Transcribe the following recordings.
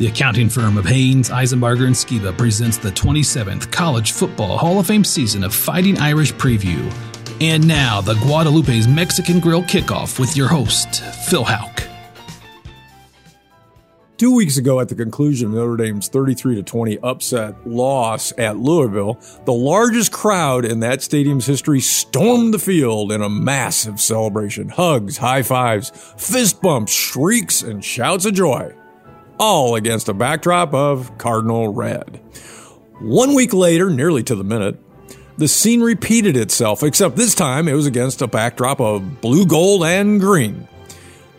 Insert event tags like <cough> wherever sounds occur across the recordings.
The accounting firm of Haynes, Eisenbarger, and Skiba presents the 27th College Football Hall of Fame season of Fighting Irish Preview. And now, the Guadalupe's Mexican Grill kickoff with your host, Phil Houck. Two weeks ago, at the conclusion of Notre Dame's 33 to 20 upset loss at Louisville, the largest crowd in that stadium's history stormed the field in a massive celebration. Hugs, high fives, fist bumps, shrieks, and shouts of joy all against a backdrop of Cardinal Red. One week later, nearly to the minute, the scene repeated itself, except this time it was against a backdrop of blue, gold, and green.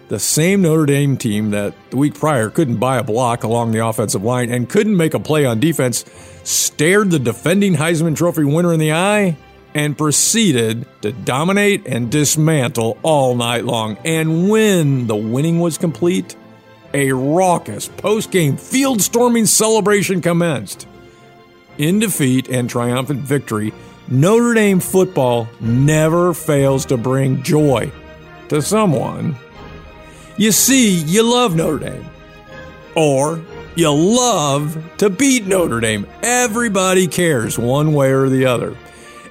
The same Notre Dame team that the week prior couldn't buy a block along the offensive line and couldn't make a play on defense stared the defending Heisman Trophy winner in the eye and proceeded to dominate and dismantle all night long. And when the winning was complete, a raucous post game field storming celebration commenced. In defeat and triumphant victory, Notre Dame football never fails to bring joy to someone. You see, you love Notre Dame. Or you love to beat Notre Dame. Everybody cares one way or the other.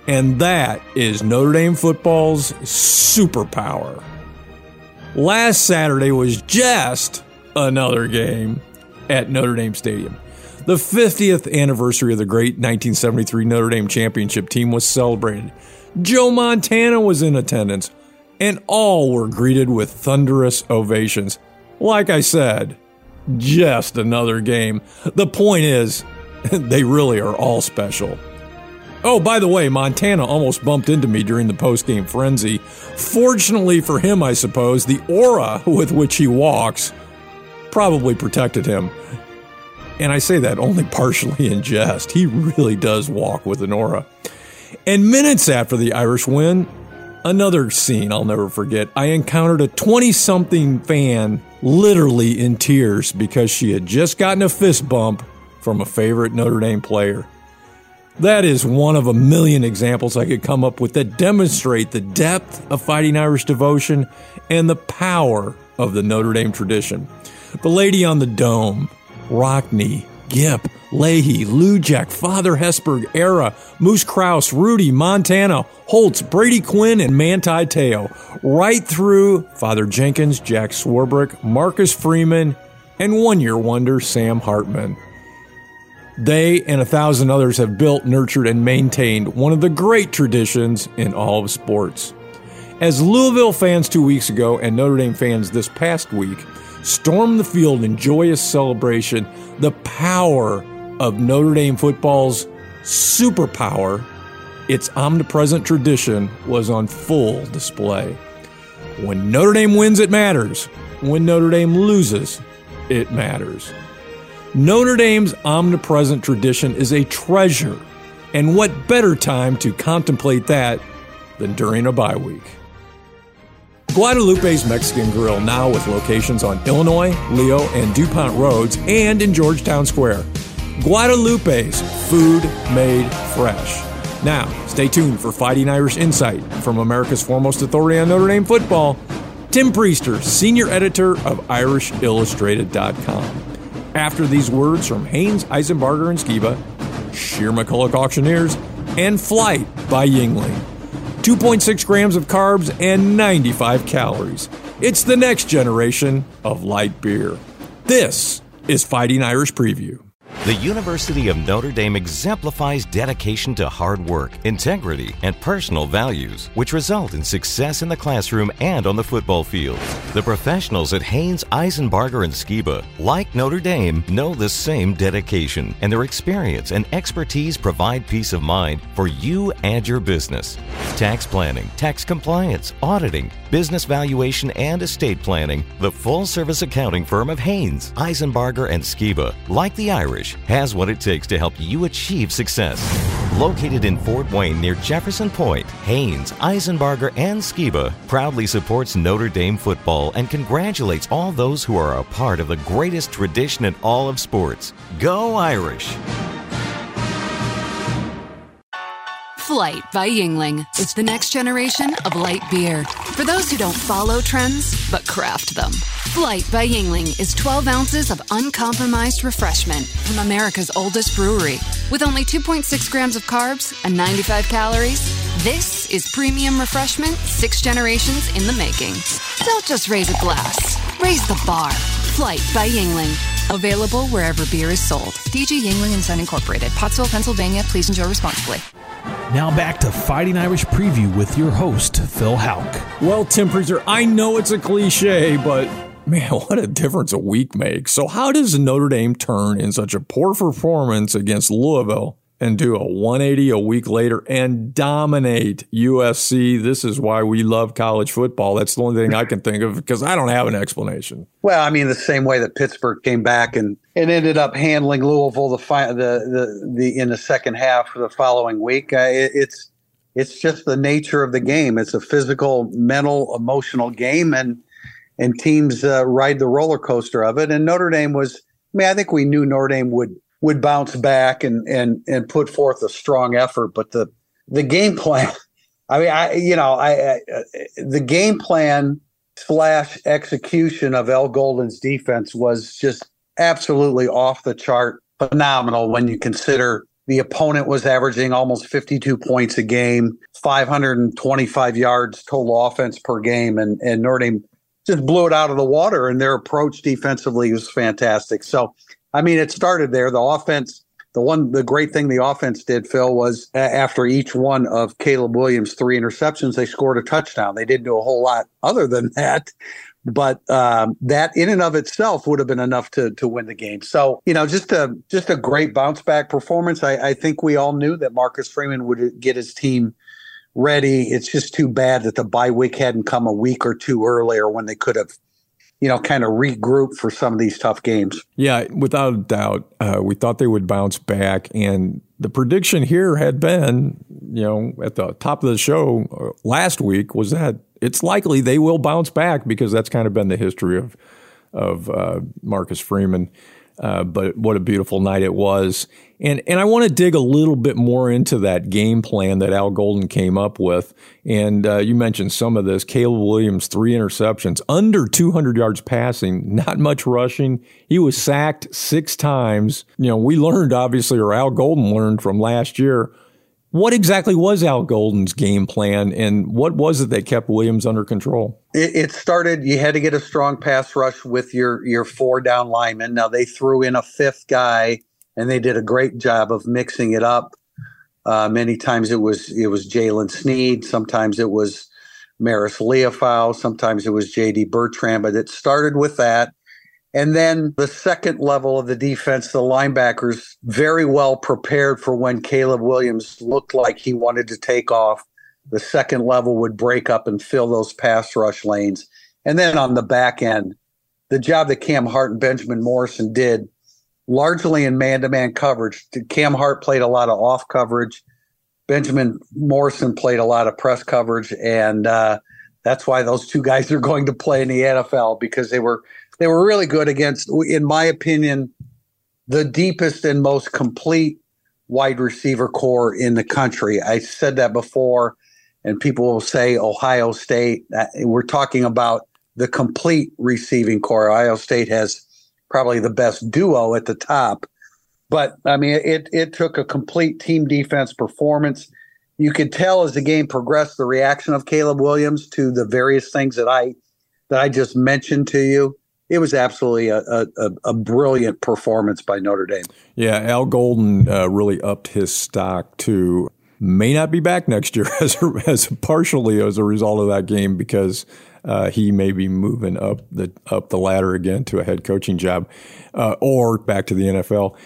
And that is Notre Dame football's superpower. Last Saturday was just another game at Notre Dame Stadium. The 50th anniversary of the great 1973 Notre Dame championship team was celebrated. Joe Montana was in attendance, and all were greeted with thunderous ovations. Like I said, just another game. The point is, <laughs> they really are all special. Oh, by the way, Montana almost bumped into me during the post-game frenzy. Fortunately for him, I suppose, the aura <laughs> with which he walks probably protected him. And I say that only partially in jest. He really does walk with an aura. And minutes after the Irish win, another scene I'll never forget. I encountered a 20 something fan literally in tears because she had just gotten a fist bump from a favorite Notre Dame player. That is one of a million examples I could come up with that demonstrate the depth of Fighting Irish devotion and the power of the Notre Dame tradition. The Lady on the Dome, Rockne, Gipp, Leahy, Lujack, Father Hesburgh, Ara, Moose Krause, Rudy, Montana, Holtz, Brady Quinn, and Manti Te'o, right through Father Jenkins, Jack Swarbrick, Marcus Freeman, and one year wonder Sam Hartman. They and a thousand others have built, nurtured, and maintained one of the great traditions in all of sports. As Louisville fans two weeks ago and Notre Dame fans this past week, storm the field in joyous celebration, the power of Notre Dame football's superpower, its omnipresent tradition, was on full display. When Notre Dame wins, it matters. When Notre Dame loses, it matters. Notre Dame's omnipresent tradition is a treasure, and what better time to contemplate that than during a bye week? Guadalupe's Mexican Grill now with locations on Illinois, Leo, and DuPont Roads and in Georgetown Square. Guadalupe's food made fresh. Now, stay tuned for Fighting Irish Insight from America's foremost authority on Notre Dame football, Tim Prister, senior editor of IrishIllustrated.com. After these words from Haynes, Eisenbarger, and Skiba, Shearer McCulloch Auctioneers, and Flight by Yuengling. 2.6 grams of carbs, and 95 calories. It's the next generation of light beer. This is Fighting Irish Preview. The University of Notre Dame exemplifies dedication to hard work, integrity, and personal values, which result in success in the classroom and on the football field. The professionals at Haynes, Eisenbarger, and Skiba, like Notre Dame, know the same dedication, and their experience and expertise provide peace of mind for you and your business. Tax planning, tax compliance, auditing, business valuation, and estate planning, the full service accounting firm of Haynes, Eisenbarger, and Skiba, like the Irish, has what it takes to help you achieve success. Located in Fort Wayne near Jefferson Point, Haynes, Eisenbarger, and Skiba proudly supports Notre Dame football and congratulates all those who are a part of the greatest tradition in all of sports. Go Irish! Flight by Yuengling. It's the next generation of light beer. For those who don't follow trends, but craft them. Flight by Yuengling is 12 ounces of uncompromised refreshment from America's oldest brewery. With only 2.6 grams of carbs and 95 calories, this is premium refreshment six generations in the making. Don't just raise a glass, raise the bar. Flight by Yuengling. Available wherever beer is sold. DG Yuengling and Son Incorporated, Pottsville, Pennsylvania. Please enjoy responsibly. Now back to Fighting Irish Preview with your host, Phil Houck. Well, Tim Prister, I know it's a cliche, but man, <laughs> what a difference a week makes. So, how does Notre Dame turn in such a poor performance against Louisville and do a 180 a week later and dominate USC? This is why we love college football. That's the only thing I can think of because I don't have an explanation. Well, I mean, the same way that Pittsburgh came back and, and ended up handling Louisville the, fi- the, the, the in the second half of the following week. Uh, it, it's it's just the nature of the game. It's a physical, mental, emotional game, and and teams uh, ride the roller coaster of it. And Notre Dame was, I mean, I think we knew Notre Dame would would bounce back and and and put forth a strong effort, but the the game plan. <laughs> I mean, I you know, I, I the game plan slash execution of Al Golden's defense was just absolutely off the chart, phenomenal when you consider the opponent was averaging almost 52 points a game, 525 yards total offense per game, and and Notre Dame just blew it out of the water. And their approach defensively was fantastic. So, I mean, it started there. The offense, the one, the great thing the offense did, Phil, was after each one of Caleb Williams' three interceptions, they scored a touchdown. They didn't do a whole lot other than <laughs> that. But um, that in and of itself would have been enough to to win the game. So you know, just a just a great bounce back performance. I, I think we all knew that Marcus Freeman would get his team ready. It's just too bad that the bye week hadn't come a week or two earlier when they could have, you know, kind of regrouped for some of these tough games. Yeah, without a doubt, uh, we thought they would bounce back, and the prediction here had been, you know, at the top of the show uh, last week was that it's likely they will bounce back because that's kind of been the history of of uh, Marcus Freeman. Uh, but what a beautiful night it was. And and I want to dig a little bit more into that game plan that Al Golden came up with. And uh, you mentioned some of this. Caleb Williams, three interceptions, under 200 yards passing, not much rushing. He was sacked six times. You know, we learned obviously, or Al Golden learned from last year. What exactly was Al Golden's game plan, and what was it that kept Williams under control? It, it started. You had to get a strong pass rush with your your four down linemen. Now they threw in a fifth guy and they did a great job of mixing it up. Uh, many times it was it was Jalen Sneed, sometimes it was Marist Liufau, sometimes it was J.D. Bertrand, but it started with that. And then the second level of the defense, the linebackers, very well prepared for when Caleb Williams looked like he wanted to take off. The second level would break up and fill those pass rush lanes. And then on the back end, the job that Cam Hart and Benjamin Morrison did largely in man-to-man coverage. Cam Hart played a lot of off coverage. Benjamin Morrison played a lot of press coverage, and uh, that's why those two guys are going to play in the NFL because they were they were really good against, in my opinion, the deepest and most complete wide receiver corps in the country. I said that before, and people will say Ohio State. We're talking about the complete receiving corps. Ohio State has probably the best duo at the top. But I mean, it it took a complete team defense performance. You could tell as the game progressed the reaction of Caleb Williams to the various things that I that I just mentioned to you. It was absolutely a, a, a brilliant performance by Notre Dame. Yeah, Al Golden uh, really upped his stock too. May not be back next year <laughs> as as partially as a result of that game because uh, he may be moving up the up the ladder again to a head coaching job, uh, or back to the NFL.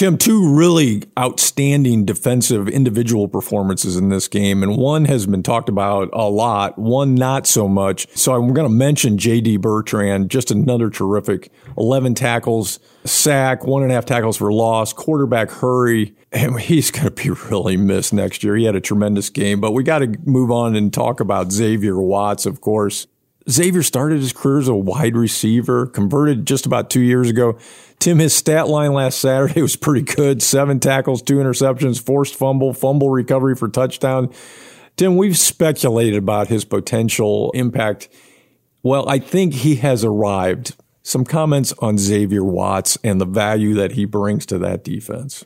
Tim, two really outstanding defensive individual performances in this game, and one has been talked about a lot, one not so much. So I'm going to mention J.D. Bertrand, just another terrific 11 tackles, sack, one and a half tackles for loss, quarterback hurry, and he's going to be really missed next year. He had a tremendous game, but we got to move on and talk about Xavier Watts, of course. Xavier started his career as a wide receiver, converted just about two years ago. Tim, his stat line last Saturday <laughs> was pretty good seven tackles, two interceptions, forced fumble, fumble recovery for touchdown. Tim, we've speculated about his potential impact Well, I think he has arrived. Some comments on Xavier Watts and the value that he brings to that defense.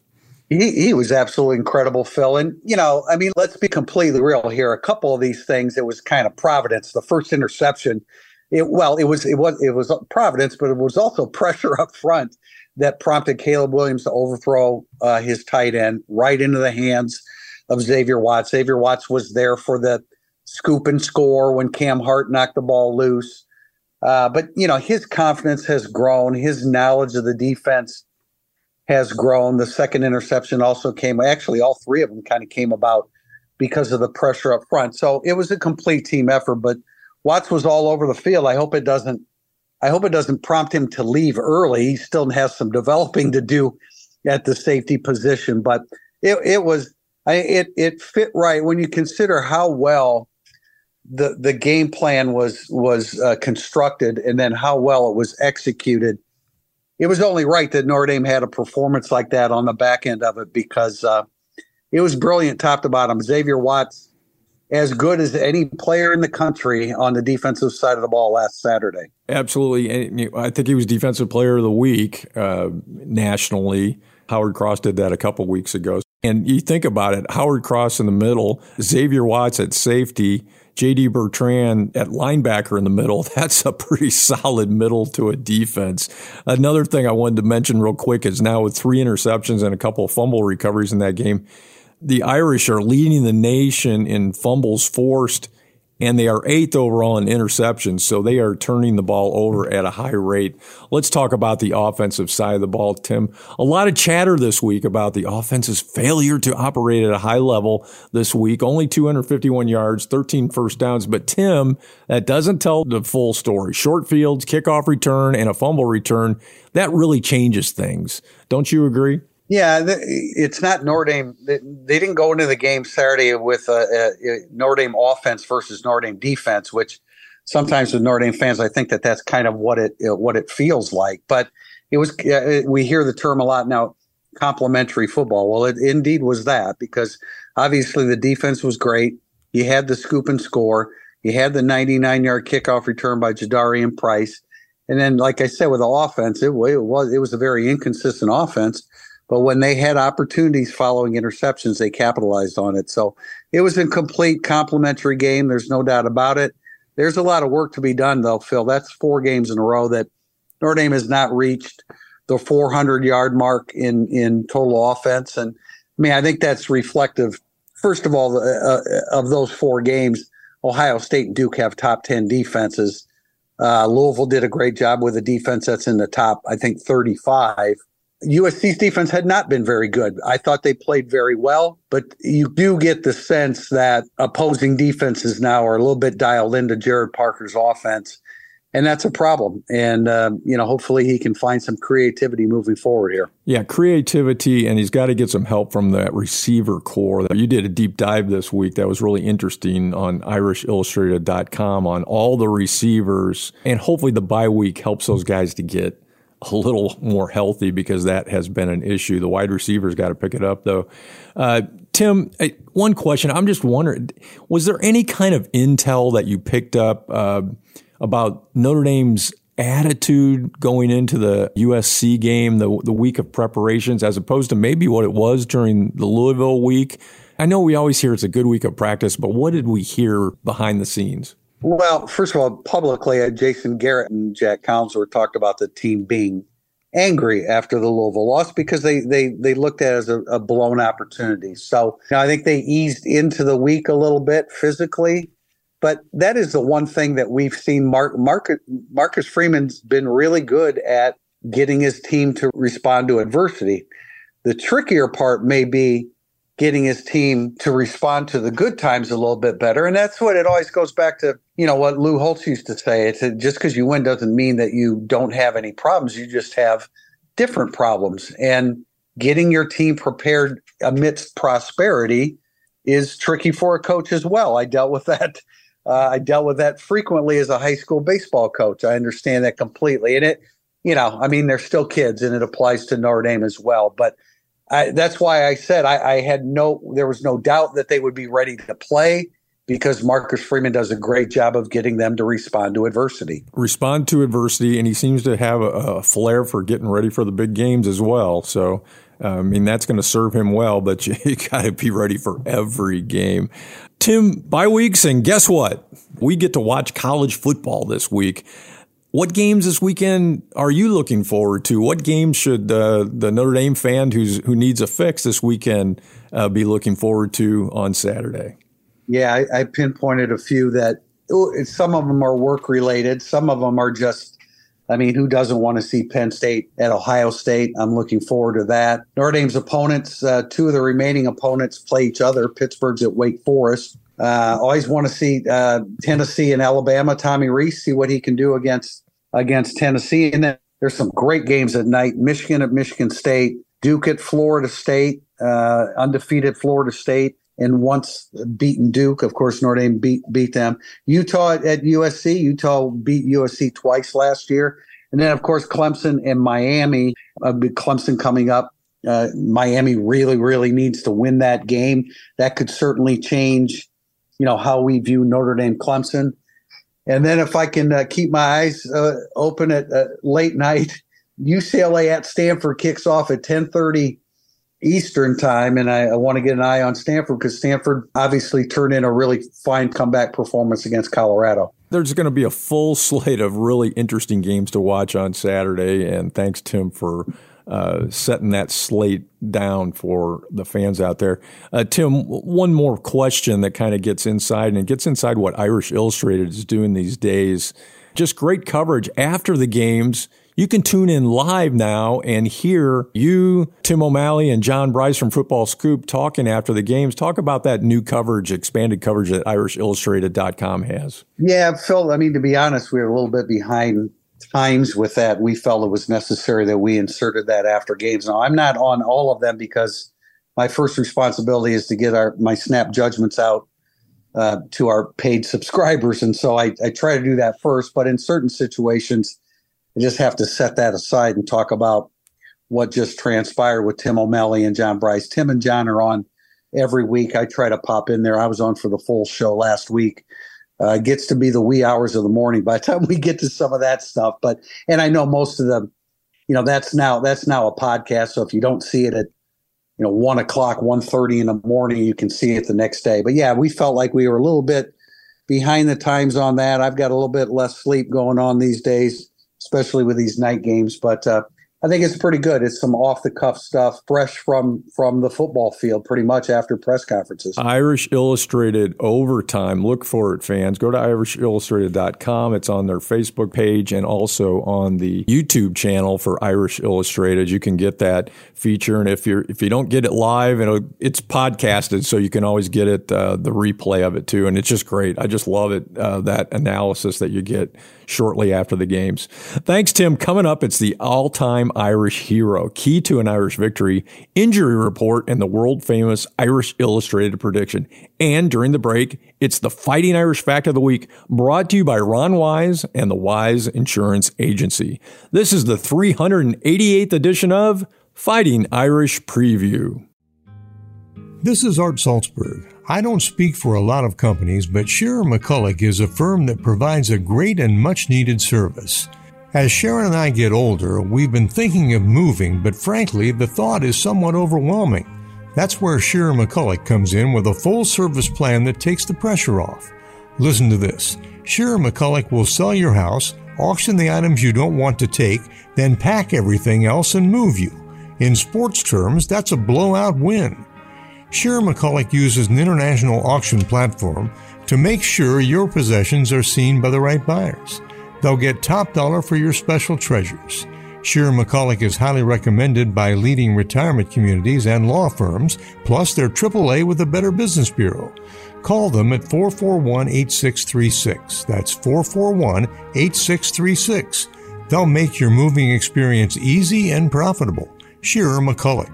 He, he was absolutely incredible, Phil. And, you know, I mean, let's be completely real here. A couple of these things, it was kind of providence. The first interception, it, well, it was, it was, it was providence, but it was also <laughs> pressure up front that prompted Caleb Williams to overthrow uh, his tight end right into the hands of Xavier Watts. Xavier Watts was there for the scoop and score when Cam Hart knocked the ball loose. Uh, but, you know, his confidence has grown. His knowledge of the defense has grown. The second interception also came, actually, all three of them kind of came about because of the pressure up front. So it was a complete team effort, but Watts was all over the field. I hope it doesn't. I hope it doesn't prompt him to leave early. He still has some developing to do at the safety position, but it, it was I, it it fit right when you consider how well the the game plan was was uh, constructed and then how well it was executed it was only right that Notre Dame had a performance like that on the back end of it because uh, it was brilliant top to bottom. Xavier Watts, as good as any player in the country on the defensive side of the ball last Saturday. Absolutely. And I think he was Defensive Player of the Week uh, nationally. Howard Cross did that a couple weeks ago. And you think about it Howard Cross in the middle, Xavier Watts at safety. JD Bertrand at linebacker in the middle. <laughs> That's a pretty solid middle to a defense. Another thing I wanted to mention real quick is now with three interceptions and a couple of fumble recoveries in that game, the Irish are leading the nation in fumbles forced and they are eighth overall in interceptions. So they are turning the ball over at a high rate. Let's talk about the offensive side of the ball, Tim. A lot of chatter this week about the offense's failure to operate at a high level this week. Only 251 yards, 13 first downs. But Tim, that doesn't tell the full story. Short fields, kickoff return, and a fumble return, that really changes things. Don't you agree? Yeah, it's not Notre Dame. They didn't go into the game Saturday with a, a Notre Dame offense versus Notre Dame defense, which sometimes with Notre Dame fans, I think that that's kind of what it uh, what it feels like. But it was uh, we hear the term a lot now, complementary football. Well, it indeed was that because obviously the defense was great. You had the scoop and score. You had the 99 yard kickoff return by Jadarian Price. And then, like I said, with the offense, it, it was it was a very inconsistent offense but when they had opportunities following interceptions, they capitalized on it. So it was a complete complementary game. There's no doubt about it. There's a lot of work to be done, though, Phil. That's four games in a row that Notre Dame has not reached the 400 yard mark in in total offense. And I mean, I think that's reflective, first of all, uh, of those four games. Ohio State and Duke have top 10 defenses. Uh, Louisville did a great job with a defense that's in the top, I think, 35. USC's defense had not been very good. I thought they played very well, but you do get the sense that opposing defenses now are a little bit dialed into Gerad Parker's offense, and that's a problem. And um, you know, hopefully, he can find some creativity moving forward here. Yeah, creativity, and he's got to get some help from that receiver corps. You did a deep dive this week that was really interesting on IrishIllustrated.com on all the receivers, and hopefully, the bye week helps those guys to get a little more healthy because that has been an issue. The wide receivers got to pick it up though. Uh, Tim, one question. I'm just wondering, was there any kind of intel that you picked up uh, about Notre Dame's attitude going into the USC game, the the week of preparations, as opposed to maybe what it was during the Louisville week? I know we always hear it's a good week of practice, but what did we hear behind the scenes? Well, first of all, publicly, uh, Jason Garrett and Jac Collinsworth talked about the team being angry after the Louisville loss because they they they looked at it as a, a blown opportunity. So you know, I think they eased into the week a little bit physically, but that is the one thing that we've seen. Mark, Mark Marcus Freeman's been really good at getting his team to respond to adversity. The trickier part may be getting his team to respond to the good times a little bit better. And that's what it always goes back to, you know, what Lou Holtz used to say. It's just because you win doesn't mean that you don't have any problems. You just have different problems. And getting your team prepared amidst prosperity is tricky for a coach as well. I dealt with that. <laughs> Uh, I dealt with that frequently as a high school baseball coach. I understand that completely. And it, you know, I mean, they're still kids and it applies to Notre Dame as well. But I, that's why I said I, I, had no, there was no doubt that they would be ready to play. because Marcus Freeman does a great job of getting them to respond to adversity. Respond to adversity, and he seems to have a, a flair for getting ready for the big games as well. So, uh, I mean, that's going to serve him well, but <laughs> you, you got to be ready for every game. Tim, bye weeks, and guess what? We get to watch college football this week. What games this weekend are you looking forward to? What games should uh, the Notre Dame fan who's who needs a fix this weekend uh, be looking forward to on Saturday? Yeah, I, I pinpointed a few that some of them are work related. Some of them are just, I mean, who doesn't want to see Penn State at Ohio State? I'm looking forward to that. Notre Dame's opponents, uh, two of the remaining opponents play each other. Pittsburgh's at Wake Forest. Uh, always want to see uh, Tennessee and Alabama. Tommy Rees, see what he can do against against Tennessee, and then there's some great games at night. Michigan at Michigan State, Duke at Florida State, uh, undefeated Florida State, and once beaten Duke. Of course, Notre Dame beat beat them. Utah at USC. Utah beat USC twice last year, and then of course Clemson and Miami. Uh, Clemson coming up. Uh, Miami really, really needs to win that game. That could certainly change, you know, how we view Notre Dame Clemson. And then if I can uh, keep my eyes uh, open at uh, late night, <laughs> UCLA at Stanford kicks off at 10:30 Eastern time, and I, I want to get an eye on Stanford because Stanford obviously turned in a really fine comeback performance against Colorado. There's going to be a full <laughs> slate of really interesting games to watch on Saturday, and thanks Tim for uh, setting that slate down for the fans out there. Uh, Tim, one more question that kind of gets inside and it gets inside what Irish Illustrated is doing these days. Just great coverage after the games you can tune in live now and hear you, Tim O'Malley, and John Bryce from Football Scoop talking after the games. Talk about that new coverage, expanded coverage that IrishIllustrated.com has. Yeah, Phil, I mean, to be honest, we were a little bit behind times with that. We felt it was necessary that we inserted that after games. Now, I'm not on all of them because my first responsibility is to get our my snap judgments out uh, to our paid subscribers. And so I, I try to do that first. But in certain situations, I just have to set that aside and talk about what just transpired with Tim O'Malley and John Bryce. Tim and John are on every week. I try to pop in there. I was on for the full show last week. Uh, gets to be the wee hours of the morning by the <laughs> time we get to some of that stuff. But and I know most of them, you know, that's now that's now a podcast. So if you don't see it at you know one o'clock, 1.30 in the morning, you can see it the next day. But yeah, we felt like we were a little bit behind the times on that. I've got a little bit less sleep going on these days especially with these night games. But uh, I think it's pretty good. It's some off the cuff stuff, fresh from from the football field, pretty much after press conferences. Irish Illustrated overtime. Look for it, fans. Go to irishillustrated.com. It's on their Facebook page and also on the YouTube channel for Irish Illustrated. You can get that feature, and if you're if you don't get it live, and it's podcasted, so you can always get it uh, the replay of it too. And it's just great. I just love it uh, that analysis that you get shortly after the games. Thanks, Tim. Coming up, it's the all time Irish hero, key to an Irish victory, injury report, and the world famous Irish Illustrated prediction. And during the break, it's the Fighting Irish Fact of the Week, brought to you by Ron Wise and the Wise Insurance Agency. This is the 388th edition of Fighting Irish Preview. This is Art Salzberg. I don't speak for a lot of companies, but Shearer McCulloch is a firm that provides a great and much needed service. As Sharon and I get older, we've been thinking of moving, but frankly, the thought is somewhat overwhelming. That's where Shearer McCulloch comes in with a full service plan that takes the pressure off. Listen to this Shearer McCulloch will sell your house, auction the items you don't want to take, then pack everything else and move you. In sports terms, that's a blowout win. Shearer McCulloch uses an international auction platform to make sure your possessions are seen by the right buyers. They'll get top dollar for your special treasures. Shearer McCulloch is highly recommended by leading retirement communities and law firms, plus they're AAA with the Better Business Bureau. Call them at 441 8636. That's 441 8636. They'll make your moving experience easy and profitable. Shearer McCulloch.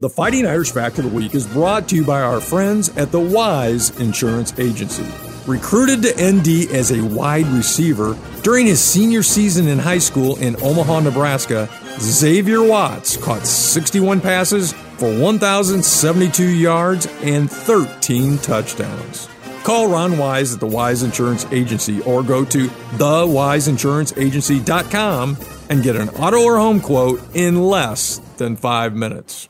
The Fighting Irish Fact of the Week is brought to you by our friends at the Wise Insurance Agency. Recruited to ND as a wide receiver during his senior season in high school in Omaha, Nebraska, Xavier Watts caught 61 passes for 1,072 yards and 13 touchdowns. Call Ron Wise at the Wise Insurance Agency or go to thewiseinsuranceagency.com and get an auto or home quote in less than five minutes.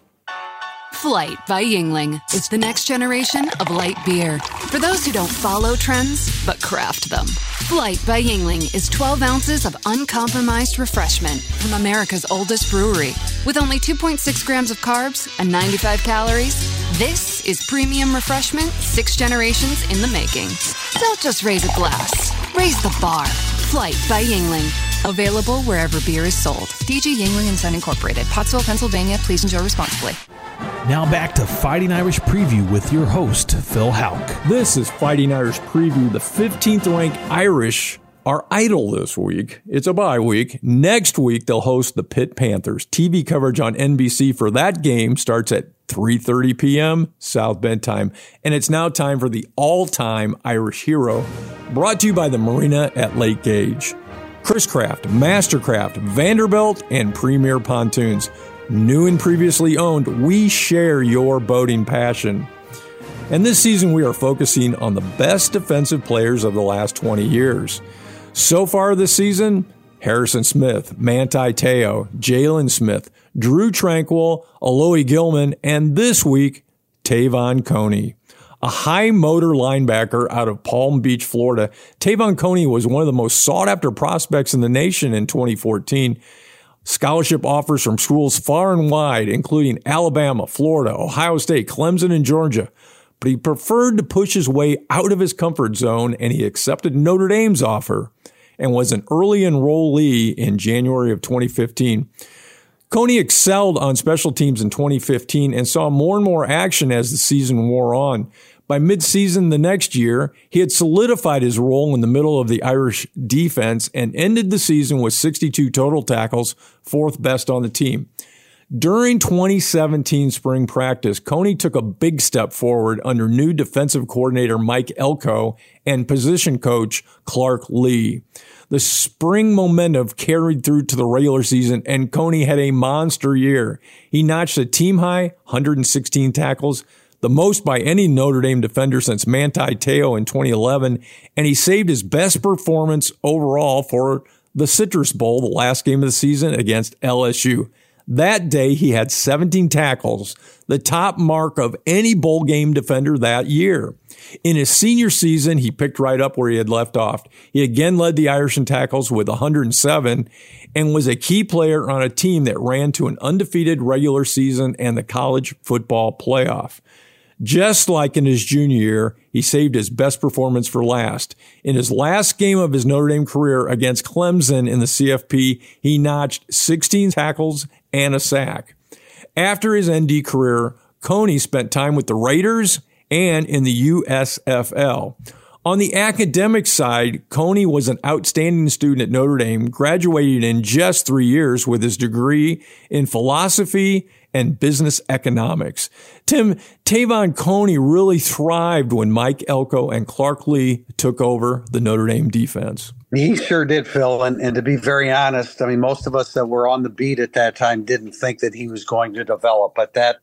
Flight by Yuengling is the next generation of light beer. For those who don't follow trends, but craft them. Flight by Yuengling is 12 ounces of uncompromised refreshment from America's oldest brewery. With only 2.6 grams of carbs and 95 calories, this is premium refreshment six generations in the making. Don't just raise a glass, raise the bar. Flight by Yuengling. Available wherever beer is sold. DG Yingling and Son Incorporated, Pottsville, Pennsylvania. Please enjoy responsibly. Now back to Fighting Irish Preview with your host, Phil Houck. This is Fighting Irish Preview. The 15th ranked Irish are idle this week. It's a bye week. Next week they'll host the Pitt Panthers. TV coverage on NBC for that game starts at 3:30 p.m. South Bend time, and it's now time for the all-time Irish hero, brought to you by the Marina at Lake Gage. Chris Craft, Mastercraft, Vanderbilt, and Premier Pontoons. New and previously owned, we share your boating passion. And this season, we are focusing on the best defensive players of the last 20 years. So far this season, Harrison Smith, Manti Te'o, Jaylon Smith, Drue Tranquill, Alohi Gilman, and this week, Te'von Coney. A high motor linebacker out of Palm Beach, Florida, Te'von Coney was one of the most sought after prospects in the nation in 2014. Scholarship offers from schools far and wide, including Alabama, Florida, Ohio State, Clemson, and Georgia. But he preferred to push his way out of his comfort zone and he accepted Notre Dame's offer and was an early enrollee in January of 2015. Coney excelled on special teams in 2015 and saw more and more action as the season wore on. By midseason the next year, he had solidified his role in the middle of the Irish defense and ended the season with 62 total tackles, fourth best on the team. During 2017 spring practice, Coney took a big step forward under new defensive coordinator Mike Elko and position coach Clark Lea. The spring momentum carried through to the regular season, and Coney had a monster year. He notched a team high 116 tackles, the most by any Notre Dame defender since Manti Te'o in 2011, and he saved his best performance overall for the Citrus Bowl, the last game of the season against LSU. That day, he had 17 tackles, the top mark of any bowl game defender that year. In his senior season, he picked right up where he had left off. He again led the Irish in tackles with 107 and was a key player on a team that ran to an undefeated regular season and the college football playoff. Just like in his junior year, he saved his best performance for last. In his last game of his Notre Dame career against Clemson in the CFP, he notched 16 tackles and a sack. After his ND career, Coney spent time with the Raiders and in the USFL. On the academic side, Coney was an outstanding student at Notre Dame, graduating in just three years with his degree in philosophy and business economics. Tim, Te'von Coney really thrived when Mike Elko and Clark Lea took over the Notre Dame defense. He sure did, Phil. And, and to be very honest, I mean, most of us that were on the beat at that time didn't think that he was going to develop, but that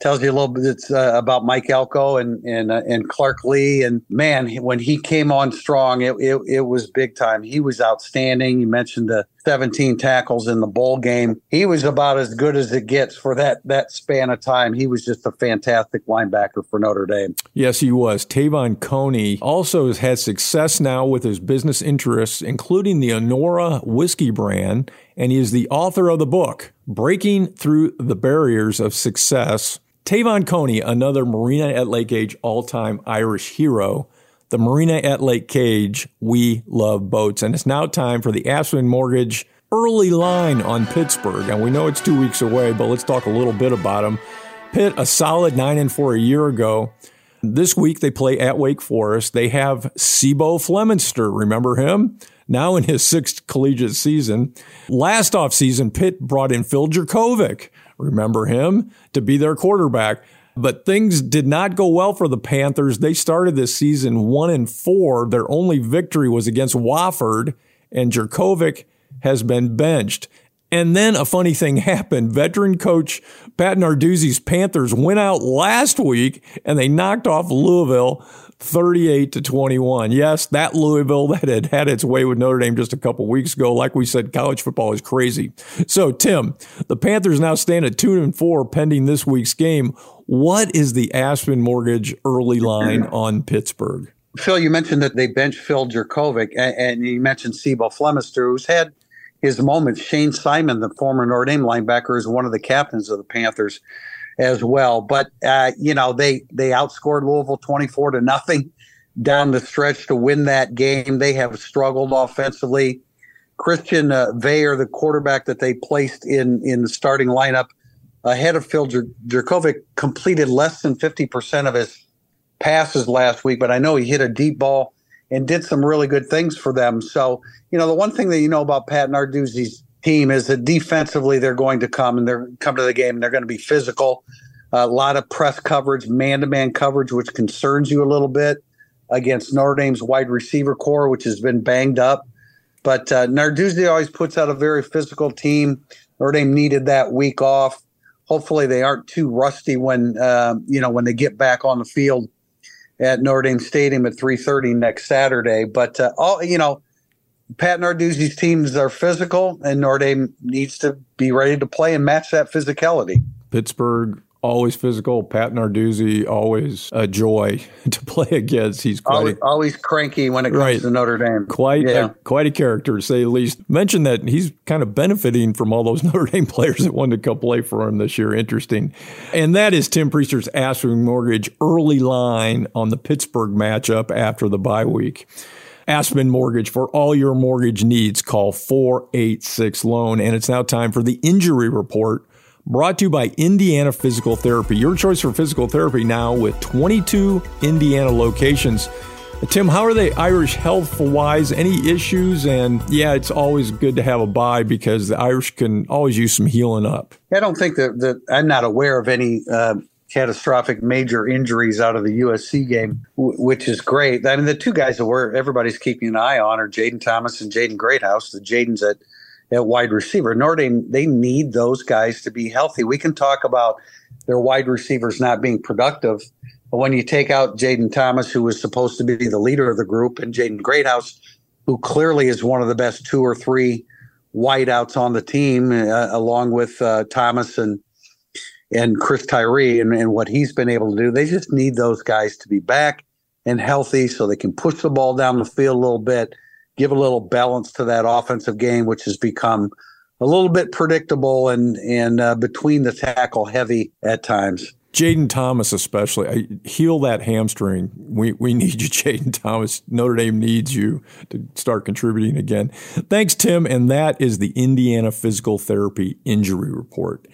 tells you a little bit uh, about Mike Elko and and uh, and Clark Lea. And man, when he came on strong, it, it, it was big time. He was outstanding. You mentioned the 17 tackles in the bowl game. He was about as good as it gets for that that span of time. He was just a fantastic linebacker for Notre Dame. Yes, he was. Te'von Coney also has had success now with his business interests, including the Anora whiskey brand, and he is the author of the book Breaking Through the Barriers of Success Te'von Coney, another Marina at Lake Gage all time Irish hero. The Marina at Lake Gage. we love boats. And it's now time for the Aspen Mortgage early line on Pittsburgh. And we know it's two weeks away, but let's talk a little bit about them. Pitt, a solid 9 and 4 a year ago. This week they play at Wake Forest. They have C'Bo Flemister. Remember him? Now in his sixth collegiate season. Last offseason, Pitt brought in Phil Jurkovec remember him, to be their quarterback. But things did not go well for the Panthers. They started this season one and four. Their only victory was against Wofford, and Jurkovec has been benched. And then a funny thing <laughs> happened. Veteran coach Pat Narduzzi's Panthers went out last week and they knocked off Louisville 38 to 21. Yes, that Louisville <laughs> that had had its way with Notre Dame just a couple weeks ago. Like we said, college football is crazy. So, Tim, the Panthers now stand at 2 and 4 pending this week's game. What is the Aspen Mortgage early line on Pittsburgh? Phil, you mentioned that they bench Phil Jurkovec, and, and you mentioned C'Bo Flemister, who's had his moments. Shane Simon, the former Notre Dame linebacker, is one of the captains of the Panthers as well. But uh, you know, they they outscored Louisville twenty four to nothing down the stretch to win that game. They have struggled offensively. Christian uh, Veilleux, the quarterback that they placed in in the starting lineup ahead of Phil Jurkovec, completed less than fifty percent of his passes last week. But I know he hit a deep ball and did some really good things for them. So you know, the one thing that you know about Pat Narduzzi's team is that defensively they're going to come and they're come to the game and they're going to be physical. A lot of press coverage, man to man coverage, which concerns you a little bit against Notre Dame's wide receiver corps, which has been banged up. But uh, Narduzzi always puts out a very physical team. Notre Dame needed that week off. Hopefully, they aren't too rusty when uh, you know when they get back on the field at Notre Dame Stadium at 3:30 next Saturday. But uh, all you know, Pat Narduzzi's teams are physical, and Notre Dame needs to be ready to play and match that physicality. Pittsburgh always physical. Pat Narduzzi always a joy <laughs> to play against. He's quite always, a, always cranky when it comes right. to Notre Dame. Quite yeah. a, quite a character to say the least. Mention that he's kind of benefiting from all those <laughs> Notre Dame players that wanted to come play for him this year. Interesting, and that is Tim Prister's Aspen Mortgage early line on the Pittsburgh matchup after the bye week. Aspen Mortgage for all your mortgage needs. Call 486 Loan. And it's now time for the injury report brought to you by Indiana Physical Therapy. Your choice for physical therapy now with 22 Indiana locations. Tim, how are they Irish health wise? Any issues? And yeah, it's always good to have a bye because the Irish can always use some healing up. I don't think that, that I'm not aware of any uh, catastrophic major injuries out of the USC game, w- which is great. I mean, the two guys that we're everybody's keeping an eye on are Jayden Thomas and Jaden Greathouse. The Jaden's at at wide receiver. Dame they need those guys to be healthy. We can talk about their wide receivers not being productive, but when you take out Jayden Thomas, who was supposed to be the leader of the group, and Jaden Greathouse, who clearly is one of the best two or three wideouts on the team, uh, along with uh, Thomas and and Chris Tyree and, and what he's been able to do. They just need those guys to be back and healthy so they can push the ball down the field a little bit, give a little balance to that offensive game, which has become a little bit predictable and and uh, between the tackle heavy at times. Jayden Thomas, especially, I, heal that hamstring. We we need you, <laughs> Jayden Thomas. Notre Dame needs you to start contributing again. Thanks, Tim. And that is the Indiana Physical Therapy Injury Report.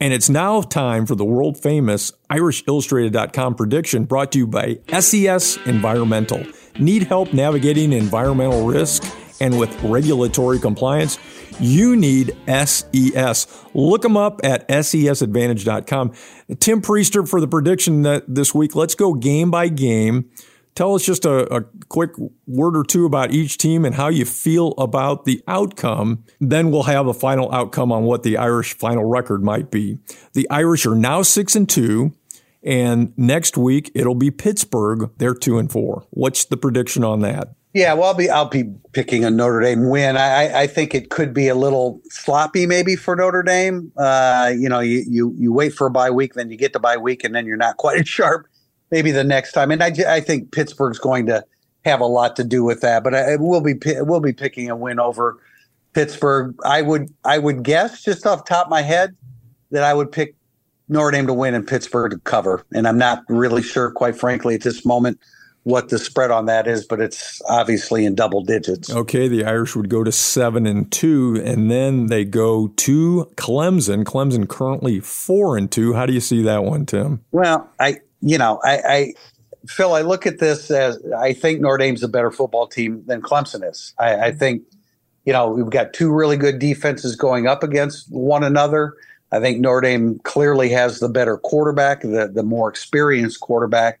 And it's now time for the world famous IrishIllustrated.com prediction brought to you by SES Environmental. Need help navigating environmental risk and with regulatory compliance? You need SES. Look them up at sesadvantage.com. Tim Prister for the prediction that this week. Let's go game by game Tell us just a, a, quick word or two about each team and how you feel about the outcome. Then we'll have a final outcome on what the Irish final record might be. The Irish are now six and two. And next week it'll be Pittsburgh. They're two and four. What's the prediction on that? Yeah, well, I'll be I'll be picking a Notre Dame win. I, I think it could be a little sloppy, maybe for Notre Dame. Uh, you know, you, you you wait for a bye week, then you get the bye week, and then you're not <laughs> quite as sharp maybe the next time. And I, I think Pittsburgh's going to have a lot to do with that. But I, we'll be we'll be picking a win over Pittsburgh. I would I would guess just off top of my head that I would pick Notre Dame to win and Pittsburgh to cover. And I'm not really sure, quite frankly, at this moment what the spread on that is, but it's obviously in double digits. Okay, the Irish would go to seven and two, and then they go to Clemson. Clemson currently four and two. How do you see that one, Tim? Well, I you know, I, I Phil, I look at this as I think Notre Dame's a better football team than Clemson is. I, I, think, you know, we've got two really good defenses going up against one another. I think Notre Dame clearly has the better quarterback, the, the more experienced quarterback.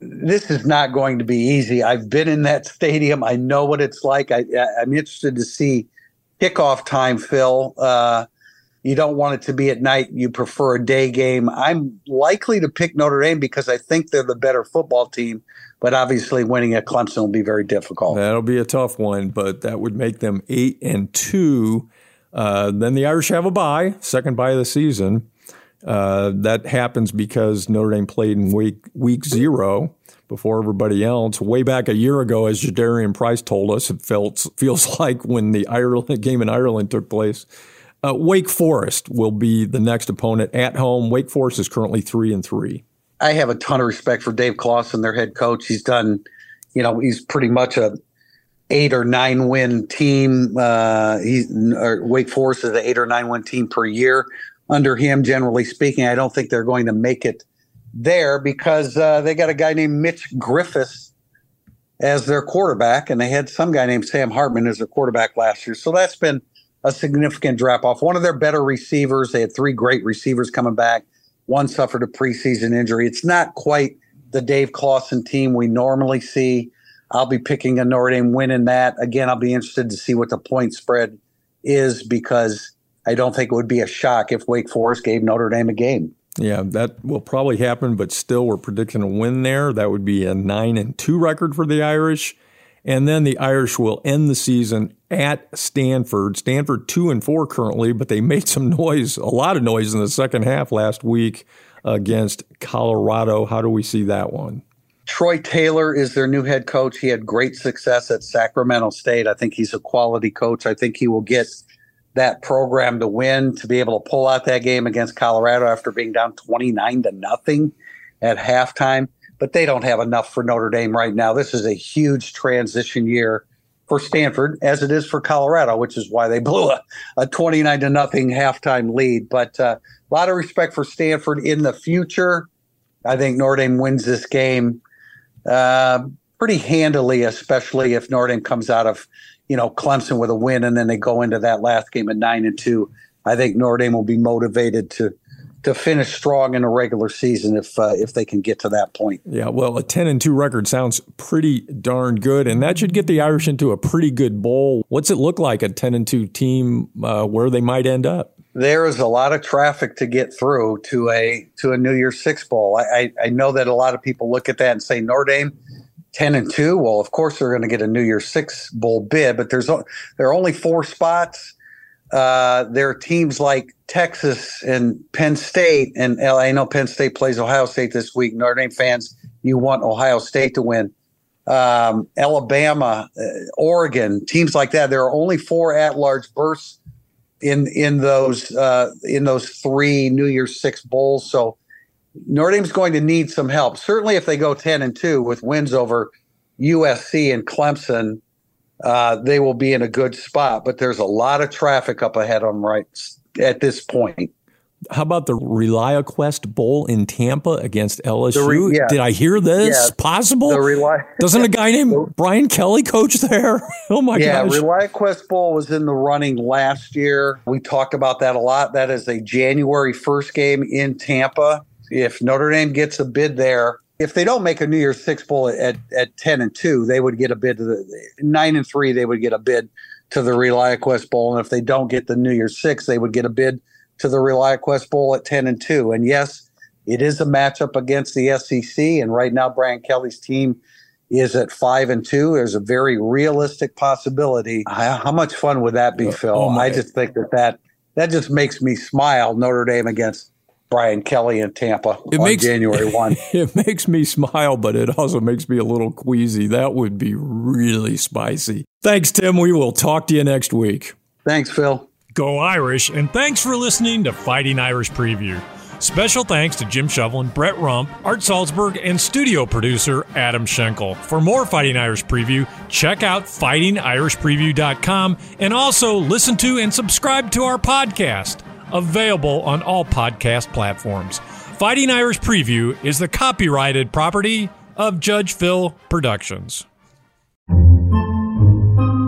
This is not going to be easy. I've been in that <laughs> stadium. I know what it's like. I, am interested to see kickoff time, Phil. Uh, you don't want it to be at night. You prefer a day game. I'm likely to pick Notre Dame because I think they're the better football team, but obviously winning at Clemson will be very difficult. That'll be a tough one, but that would make them eight and two. Uh, then the Irish have a bye, second bye of the season. Uh, that happens because Notre Dame played in week week zero before everybody else. Way back a year ago, as Jadarian Price told us, it felt feels <laughs> like when the Ireland <laughs> game in Ireland took place. Uh, Wake Forest will be the next opponent at home. Wake Forest is currently three and three. I have a ton of respect for Dave Clawson, their head coach. He's done, you know, he's pretty much a eight or nine win team. Uh, he's Wake Forest is an eight or nine win team per year under him. Generally speaking, I don't think they're going to make it there because uh, they got a guy named Mitch Griffis as their quarterback, and they had some guy named Sam Hartman as their quarterback last year. So that's been a significant drop off. One of their better receivers, they had three great receivers coming back. One suffered a preseason injury. It's not quite the Dave Clawson team we normally see. I'll be picking a Notre Dame win in that. Again, I'll be interested to see what the point spread is because I don't think it would be a shock if Wake Forest gave Notre Dame a game. Yeah, that will probably happen, but still, we're predicting a win there. That would be a nine and two record for the Irish, and then the Irish will end the season at Stanford. Stanford two and four currently, but they <laughs> made some noise, a lot of noise in the second half last week against Colorado. How do we see that one? Troy Taylor is their new head coach. He had great success at Sacramento State. I think he's a quality coach. I think he will get that program to win, to be able to pull out that game against Colorado after being down 29 to nothing at halftime. But they don't have enough for Notre Dame right now. This is a huge transition year for Stanford, as it is for Colorado, which is why they <laughs> blew a, a 29 to nothing halftime lead. But uh, a lot of respect for Stanford in the future. I think Notre Dame wins this game uh, pretty handily, especially if Dame comes out of you know Clemson with a win, and then they go into that last game at nine and two. I think Notre Dame will be motivated to to finish strong in a regular season if uh, if they can get to that point. Yeah, well, a ten and two record sounds pretty darn good, and that should get the Irish into a pretty good bowl. What's it look like a ten and two team uh, where they might end up? There is a lot of traffic to get through to a to a New Year's Six bowl. I, I, know that a lot of people look at that and say Notre Dame 10 and 2 well of course they're going to get a new year's six bowl bid but there's there are only four spots. Uh, there are teams like texas and penn state and i know penn state plays ohio state this week. Notre dame fans you want ohio state to win. Um, alabama uh, oregon teams like that. There are only four at-large berths in in those uh, in those three new year's six bowls so Notre Dame's going to need some help. Certainly, if they go ten and two with wins over USC and Clemson, uh, they will be in a good spot. But there's a lot of traffic up ahead them right at this point. How about the ReliaQuest Bowl in Tampa against LSU? Re, yeah. Did I hear this? Yeah. Possible? Reli- Doesn't a guy named <laughs> Brian Kelly coach there? <laughs> oh my yeah, gosh. Yeah, ReliaQuest Bowl was in the running last year. We talked about that a lot. That is a January 1st game in Tampa if Notre Dame gets a bid there, if they don't make a New Year's Six bowl at, at ten and two, they would get a bid to the nine and three. They would get a bid to the ReliaQuest Bowl, and if they don't get the New Year's Six, they would get a bid to the ReliaQuest Bowl at ten and two. And yes, it is a matchup against the SEC, and right now Brian Kelly's team is at five and two. There's a very realistic possibility. How, much fun would that be, Phil? Oh I just think that that that just makes me smile. Notre Dame against Brian Kelly in Tampa it on makes, January 1. <laughs> It makes me smile, but it also makes me a little queasy. That would be really spicy. Thanks, Tim. We will talk to you next week. Thanks, Phil. Go Irish, and thanks for listening to Fighting Irish Preview. Special thanks to Jim Shovelin, Brett Rump, Art Salzburg, and studio producer Adam Schenkel. For more Fighting Irish Preview, check out fightingirishpreview.com and also listen to and subscribe to our podcast available on all podcast platforms. Fighting Irish Preview is the copyrighted property of Judge Phil Productions.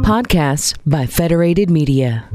Podcasts by Federated Media.